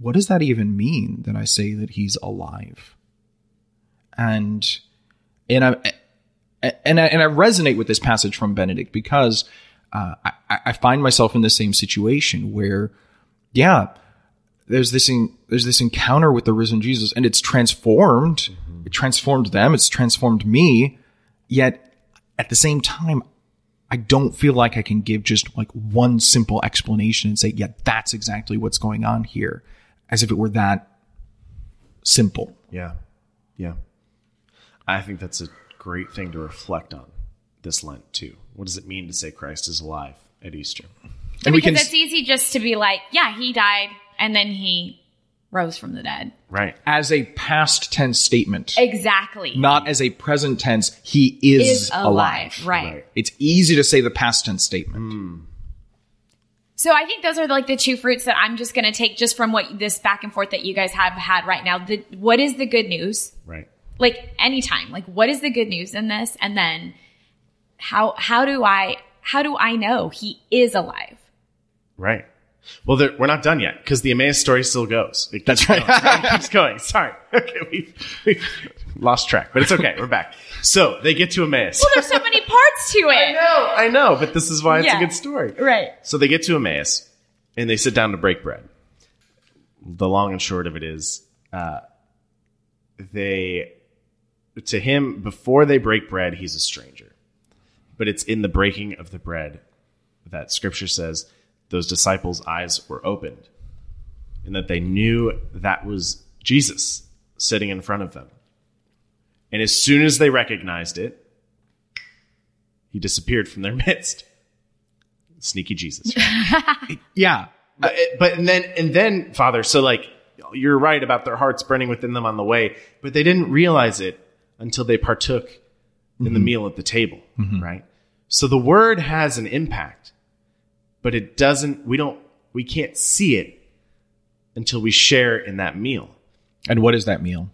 what does that even mean that i say that he's alive and and i and I, and I resonate with this passage from Benedict because uh, I, I find myself in the same situation where, yeah, there's this en- there's this encounter with the risen Jesus, and it's transformed. It transformed them. It's transformed me. Yet at the same time, I don't feel like I can give just like one simple explanation and say, yeah, that's exactly what's going on here, as if it were that simple. Yeah. Yeah. I think that's a great thing to reflect on this Lent, too. What does it mean to say Christ is alive at Easter? And we because can it's easy just to be like, yeah, he died and then he rose from the dead. Right. as a past tense statement. Exactly. not as a present tense, he is, is alive. alive. Right. Right. It's easy to say the past tense statement. Hmm. So I think those are like the two fruits that I'm just going to take just from what this back and forth that you guys have had right now. The, what is the good news? Right. Like anytime, like what is the good news in this? And then how, how do I, how do I know he is alive? Right. Well, we're not done yet because the Emmaus story still goes. It That's right. it keeps going. Sorry. Okay. We've, we've lost track, but it's okay. We're back. So they get to Emmaus. Well, there's so many parts to it. I know. I know, but this is why it's Yeah. a good story. Right. So they get to Emmaus and they sit down to break bread. The long and short of it is, uh, they, to him, before they break bread, he's a stranger. But it's in the breaking of the bread that scripture says those disciples' eyes were opened and that they knew that was Jesus sitting in front of them. And as soon as they recognized it, he disappeared from their midst. Sneaky Jesus. Yeah. But, eh, but and then and then Father, so like you're right about their hearts burning within them on the way, but they didn't realize it until they partook in the mm-hmm. meal at the table, mm-hmm. right? So the word has an impact, but it doesn't. We don't. We can't see it until we share in that meal. And what is that meal?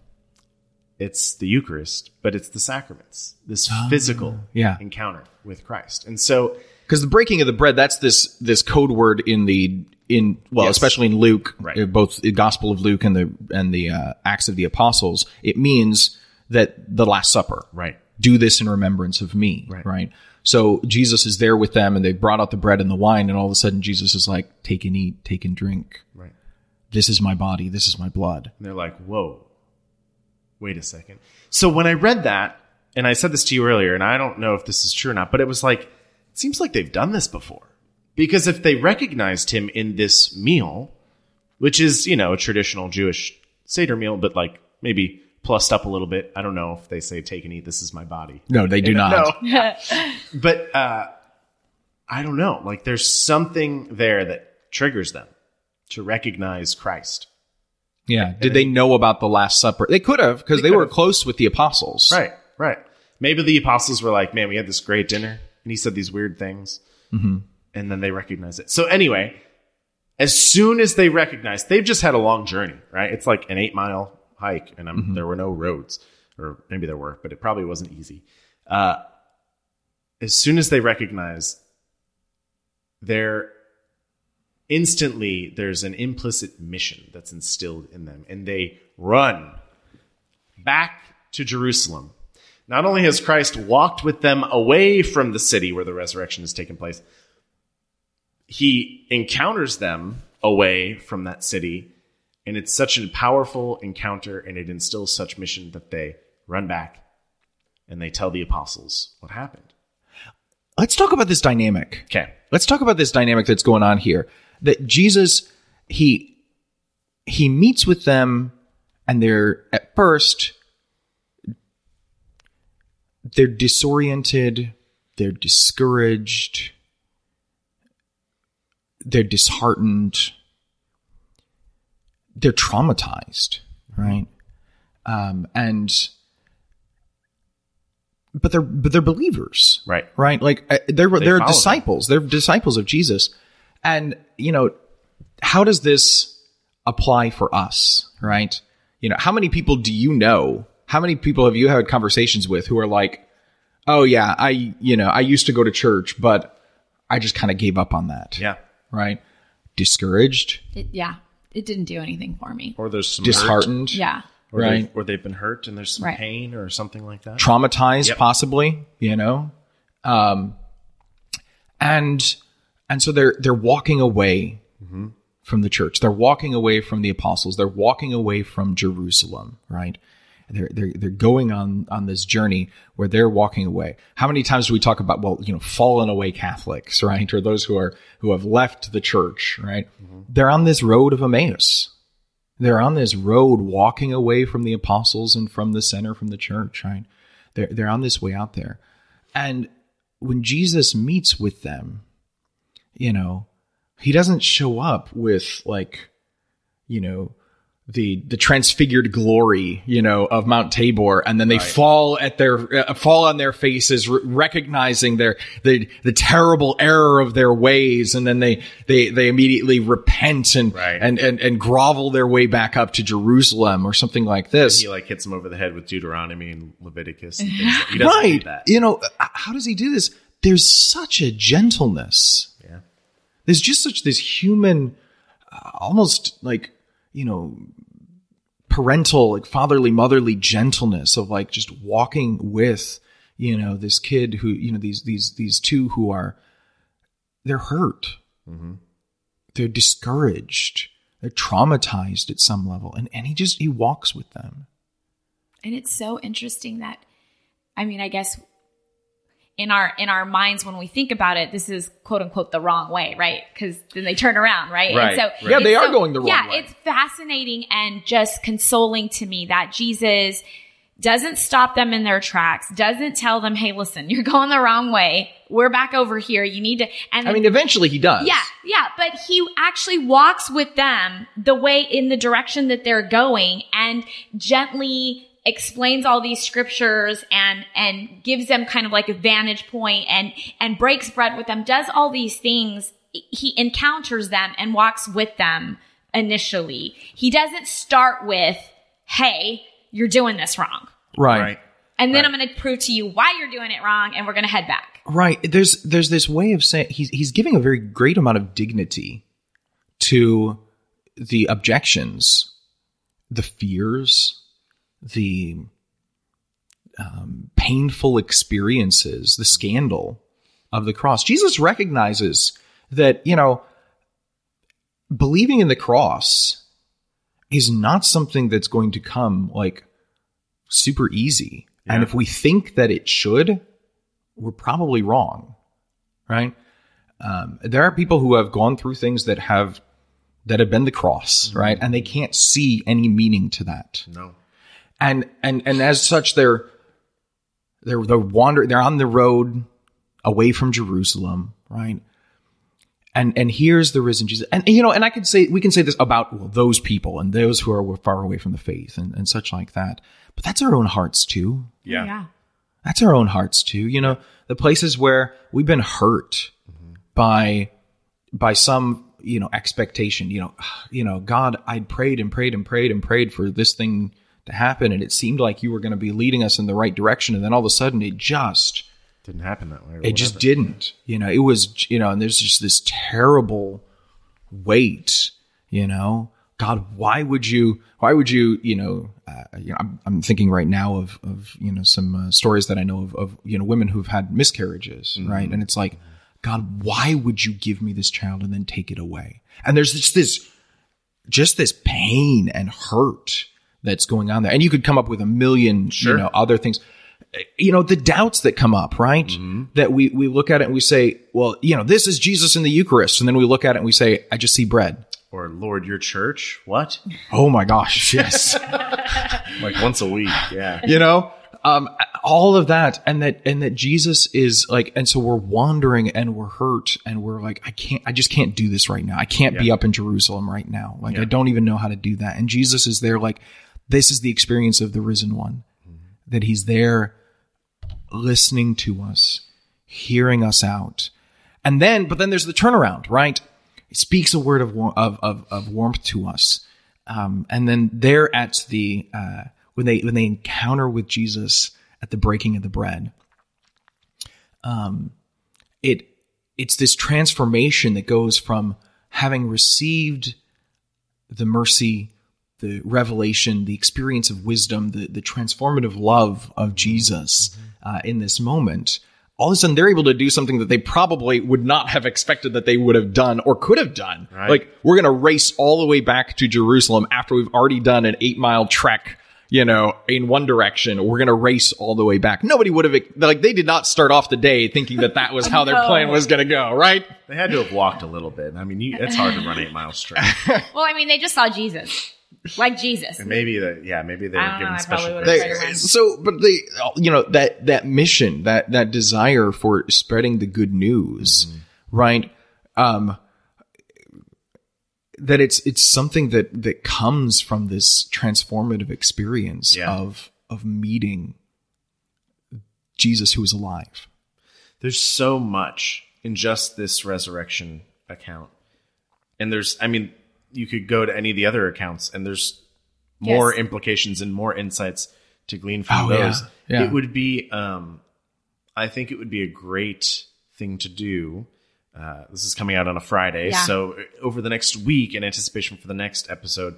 It's the Eucharist, but it's the sacraments, this physical yeah. encounter with Christ. And so, Because the breaking of the bread, that's this this code word in the in well, Yes. especially in Luke, Right. uh, both the Gospel of Luke and the and the uh, Acts of the Apostles. It means that the Last Supper, right, do this in remembrance of me. Right. right? So Jesus is there with them and they brought out the bread and the wine and all of a sudden Jesus is like, take and eat, take and drink. Right. This is my body. This is my blood. And they're like, whoa, wait a second. So when I read that, and I said this to you earlier, and I don't know if this is true or not, but it was like, it seems like they've done this before. Because if they recognized him in this meal, which is, you know, a traditional Jewish Seder meal, but like maybe plussed up a little bit. I don't know if they say, take and eat, this is my body. No, they do not. No. but uh, I don't know. Like there's something there that triggers them to recognize Christ. Yeah. Did they know about the Last Supper? They could have because they, could were close with the apostles. Right, right. Maybe the apostles were like, man, we had this great dinner and he said these weird things. Mm-hmm. And then they recognize it. So anyway, as soon as they recognize, they've just had a long journey, right? It's like an eight mile hike and I'm, there were no roads or maybe there were, but it probably wasn't easy. Uh, as soon as they recognize they're instantly there's an implicit mission that's instilled in them and they run back to Jerusalem. Not only has Christ walked with them away from the city where the resurrection has taken place, he encounters them away from that city. And it's such a powerful encounter and it instills such mission that they run back and they tell the apostles what happened. Let's talk about this dynamic. Okay. Let's talk about this dynamic that's going on here. That Jesus, he, he meets with them and they're at first, they're disoriented, they're discouraged, they're disheartened, they're traumatized, right? Um, and, but they're, but they're believers Right. right? Like uh, they're they're follow them. disciples. They're disciples of Jesus, and you know how does this apply for us, right? You know, how many people do you know? How many people have you had conversations with who are like, "Oh yeah, I you know I used to go to church, but I just kind of gave up on that." Yeah. right? Discouraged, It, yeah, it didn't do anything for me. Or there's some hurt, disheartened, Yeah. or right? They've, or they've been hurt and there's some Right. pain or something like that. traumatized Yep. possibly you know um and and so they're they're walking away from the church they're walking away from the apostles they're walking away from jerusalem right they're, they're they're going on on this journey where they're walking away. How many times do we talk about well you know fallen away catholics right? Or those who are who have left the church right? Mm-hmm. They're on this road of emmaus. They're on this road walking away from the apostles and from the center from the church right? They're, they're on this way out there. And when jesus meets with them you know he doesn't show up with like you know the the transfigured glory you know of mount tabor and then they fall at their uh, fall on their faces r- recognizing their the the terrible error of their ways and then they they they immediately repent and Right. and and and grovel their way back up to jerusalem or something like this He like hits him over the head with Deuteronomy and Leviticus. And things like- he doesn't right you know uh, how does he do this there's such a gentleness Yeah. there's just such this human uh, almost like you know parental like fatherly motherly gentleness of like just walking with you know this kid who you know these these these two who are they're hurt. Mm-hmm. They're discouraged. They're traumatized at some level. And and he just he walks with them. And it's so interesting that I mean, I guess in our in our minds when we think about it, this is quote unquote the wrong way, right? Because then they turn around, right? Right, And so right. Yeah, they are so- going the wrong yeah, way. Yeah, it's fascinating and just consoling to me that Jesus doesn't stop them in their tracks, doesn't tell them, "Hey, listen, you're going the wrong way. We're back over here. You need to." And i mean eventually he does yeah, yeah, but he actually walks with them the way in the direction that they're going and gently explains all these scriptures and and gives them kind of like a vantage point and and breaks bread with them does all these things he encounters them and walks with them initially he doesn't start with hey you're doing this wrong right Right. and then Right. i'm going to prove to you why you're doing it wrong and we're going to head back Right. There's there's this way of saying he's he's giving a very great amount of dignity to the objections, the fears, the um, painful experiences, the scandal of the cross. Jesus recognizes that, you know, believing in the cross is not something that's going to come like super easy. And if we think that it should, we're probably wrong, right? Um, there are people who have gone through things that have that have been the cross, right? And they can't see any meaning to that No. And and and as such they're they're they're wandering they're on the road away from Jerusalem right? And and here's the risen Jesus. And you know and I could say we can say this about well, those people and those who are far away from the faith and, and such like that. But that's our own hearts too. Yeah. Yeah. that's our own hearts too. You know the places where we've been hurt by by some you know expectation you know you know god i'd prayed and prayed and prayed and prayed for this thing to happen and it seemed like you were going to be leading us in the right direction and then all of a sudden it just Didn't happen that way. it just didn't. You know it was you know and there's just this terrible weight you know? God why would you why would you you know, uh, you know I'm, I'm thinking right now of of you know some uh, stories that i know of of you know women who've had miscarriages right? And it's like god why would you give me this child and then take it away? And there's just this just this pain and hurt that's going on there. And you could come up with a million you know other things. You know the doubts that come up right? That we we look at it and we say well you know this is jesus in the eucharist. And then we look at it and we say i just see bread. Or Lord, your church? What? oh my gosh yes. Like once a week? Yeah. you know? Um all of that. And that and that jesus is like and so we're wandering and we're hurt and we're like i can't i just can't do this right now. I can't be up in jerusalem right now. Like Yeah. i don't even know how to do that. And jesus is there like this is the experience of the risen one that he's there listening to us hearing us out and then but then there's the turnaround right he speaks a word of of of, of warmth to us um, and then they're at the uh, when they when they encounter with Jesus at the breaking of the bread. Um, it it's this transformation that goes from having received the mercy, the revelation, the experience of wisdom, the the transformative love of Jesus uh, in this moment. All of a sudden, they're able to do something that they probably would not have expected that they would have done or could have done. Right. Like, we're going to race all the way back to Jerusalem after we've already done an eight mile trek, you know, in one direction. We're going to race all the way back. Nobody would have, like, they did not start off the day thinking that that was how their plan was going to go, right? They had to have walked a little bit. I mean, you, it's hard to run eight miles straight. Well, I mean, they just saw Jesus, like Jesus. And maybe that, yeah, maybe they I were given know, special probably grace. They, so, but they, you know, that, that mission, that, that desire for spreading the good news, right? Um, that it's, it's something that, that comes from this transformative experience Yeah. of, of meeting Jesus who is alive. There's so much in just this resurrection account. And there's, I mean, you could go to any of the other accounts and there's more Yes. implications and more insights to glean from Oh, those. Yeah. It would be, um, I think it would be a great thing to do. Uh, this is coming out on a Friday. Yeah. So over the next week, in anticipation for the next episode,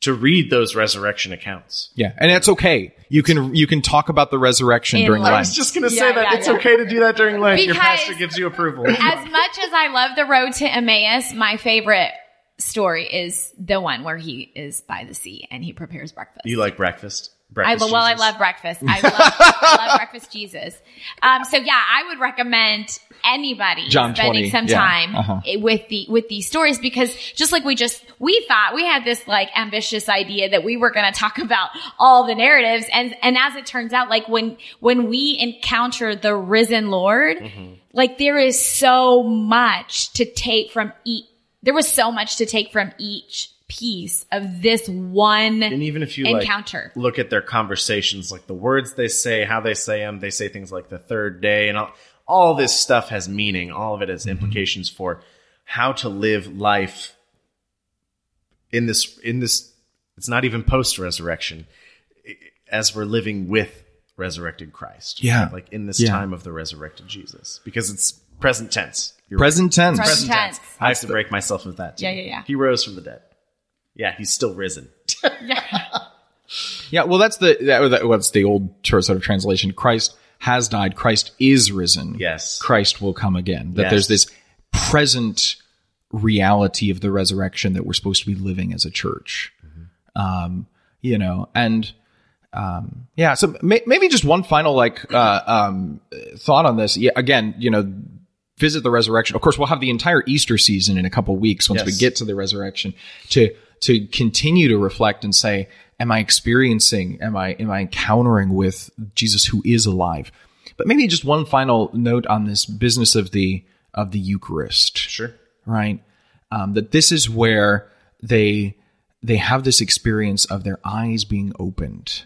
to read those resurrection accounts. Yeah. And that's okay. You can, you can talk about the resurrection In during Lent. I was just going to Yeah, say that yeah, it's yeah. okay to do that during Lent. Your pastor gives you approval. As much as I love the road to Emmaus, my favorite story is the one where he is by the sea and he prepares breakfast. you like breakfast? Breakfast lo- well, I love breakfast. I love, I love breakfast Jesus. Um, so yeah, I would recommend anybody John spending 20, some yeah, time uh-huh. with the with these stories because just like we just we thought we had this like ambitious idea that we were going to talk about all the narratives and and as it turns out like when when we encounter the risen Lord, Mm-hmm. like there is so much to take from each. There was so much to take from each piece of this one And even if you encounter. like look at their conversations, like the words they say, how they say them, they say things like the third day, and all, all this stuff has meaning. All of it has mm-hmm. implications for how to live life in this. In this, it's not even post resurrection, as we're living with resurrected Christ. Yeah. like in this Yeah. time of the resurrected Jesus, because it's present tense. You're Present tense. Present tense. I have to break myself of that. Too. Yeah, yeah, yeah. He rose from the dead. Yeah, he's still risen. Yeah, yeah. well, that's the that, that, what's the old sort of translation. Christ has died. Christ is risen. Yes. Christ will come again. That Yes. there's this present reality of the resurrection that we're supposed to be living as a church. Um, you know, and um, yeah. So may, maybe just one final like uh, um, thought on this. Yeah, again, you know, visit the resurrection. Of course, we'll have the entire Easter season in a couple weeks once we get to the resurrection to to continue to reflect and say, am I experiencing, am I am I encountering with Jesus who is alive? But maybe just one final note on this business of the of the Eucharist Sure. right? Um, that this is where they they have this experience of their eyes being opened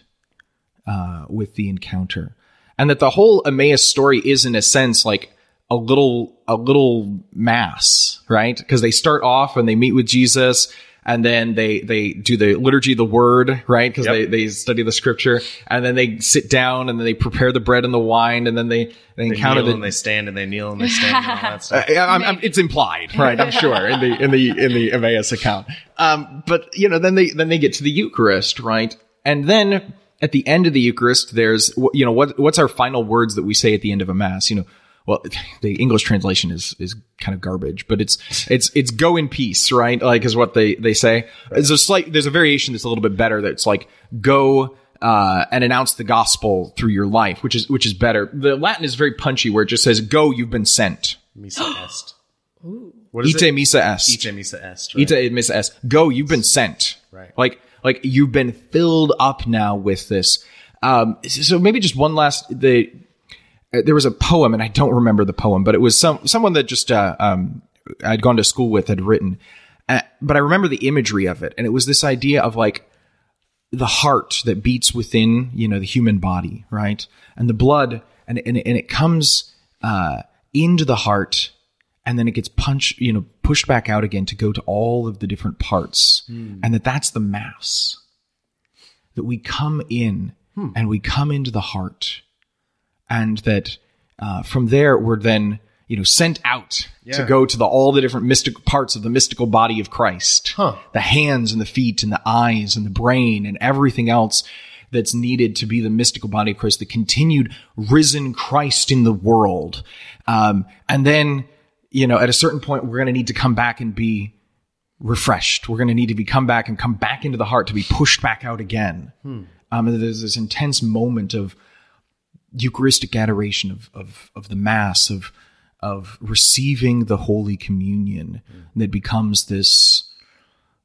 uh, with the encounter, and that the whole Emmaus story is in a sense like a little a little mass, right? Because they start off and they meet with Jesus. And then they, they do the liturgy of the word, right? Because Yep. they, they study the scripture and then they sit down and then they prepare the bread and the wine and then they, they They encounter kneel the, and they stand and they kneel and they stand and all that stuff. I'm, I'm, it's implied, right? I'm sure in the in the in the Emmaus account. Um, but you know, then they then they get to the Eucharist, right? And then at the end of the Eucharist, there's you know what what's our final words that we say at the end of a mass? You know, well, the English translation is is kind of garbage, but it's it's it's go in peace, right? Like is what they they say. There's a slight there's a variation that's a little bit better. That's like go uh, and announce the gospel through your life, which is which is better. The Latin is very punchy, where it just says "Go, you've been sent." Missa est. What is Ite it? missa est. Ite missa est. Right? Ite missa est. Go, you've been sent. Right. Like, like you've been filled up now with this. Um, so maybe just one last, the, there was a poem and I don't remember the poem, but it was some, someone that just, uh, um, I'd gone to school with had written, uh, but I remember the imagery of it. And it was this idea of like, the heart that beats within, you know, the human body, right? And the blood, and and, and it comes uh, into the heart, and then it gets punched, you know, pushed back out again to go to all of the different parts, and that that's the mass. That we come in and we come into the heart, and that uh, from there we're then you know sent out to go to the all the different mystical parts of the mystical body of Christ, Huh. the hands and the feet and the eyes and the brain and everything else that's needed to be the mystical body of Christ, the continued risen Christ in the world. Um, and then, you know, at a certain point, we're going to need to come back and be refreshed. We're going to need to be come back and come back into the heart to be pushed back out again. Um, and there's this intense moment of Eucharistic adoration of, of, of the Mass, of, of receiving the Holy Communion that becomes this,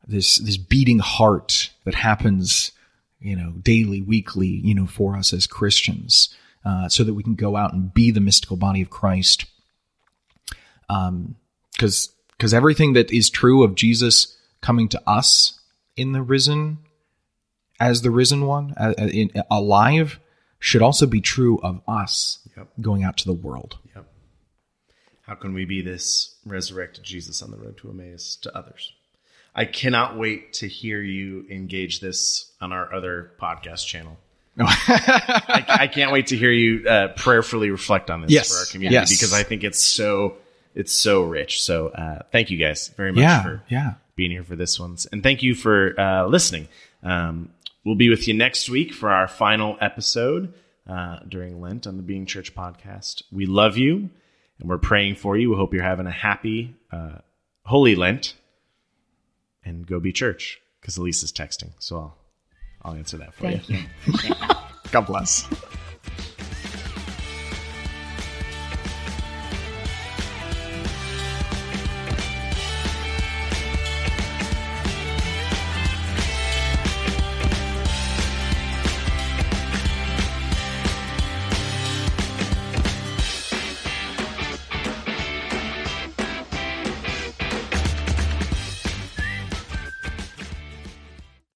this, this beating heart that happens, you know, daily, weekly, you know, for us as Christians, uh, so that we can go out and be the mystical body of Christ. Um, cause, cause everything that is true of Jesus coming to us in the risen, as the risen one, uh, in, alive, should also be true of us Yep. going out to the world. Yep. How can we be this resurrected Jesus on the road to Emmaus to others? I cannot wait to hear you engage this on our other podcast channel. I, I can't wait to hear you uh, prayerfully reflect on this Yes. for our community Yes. because I think it's so it's so rich. So uh, thank you guys very much Yeah, for yeah. being here for this one, and thank you for uh, listening. Um, we'll be with you next week for our final episode uh, during Lent on the Being Church podcast. We love you, and we're praying for you. We hope you're having a happy, uh, holy Lent, and go be church because Alissa's texting, so I'll I'll answer that for Thank you. you. God bless.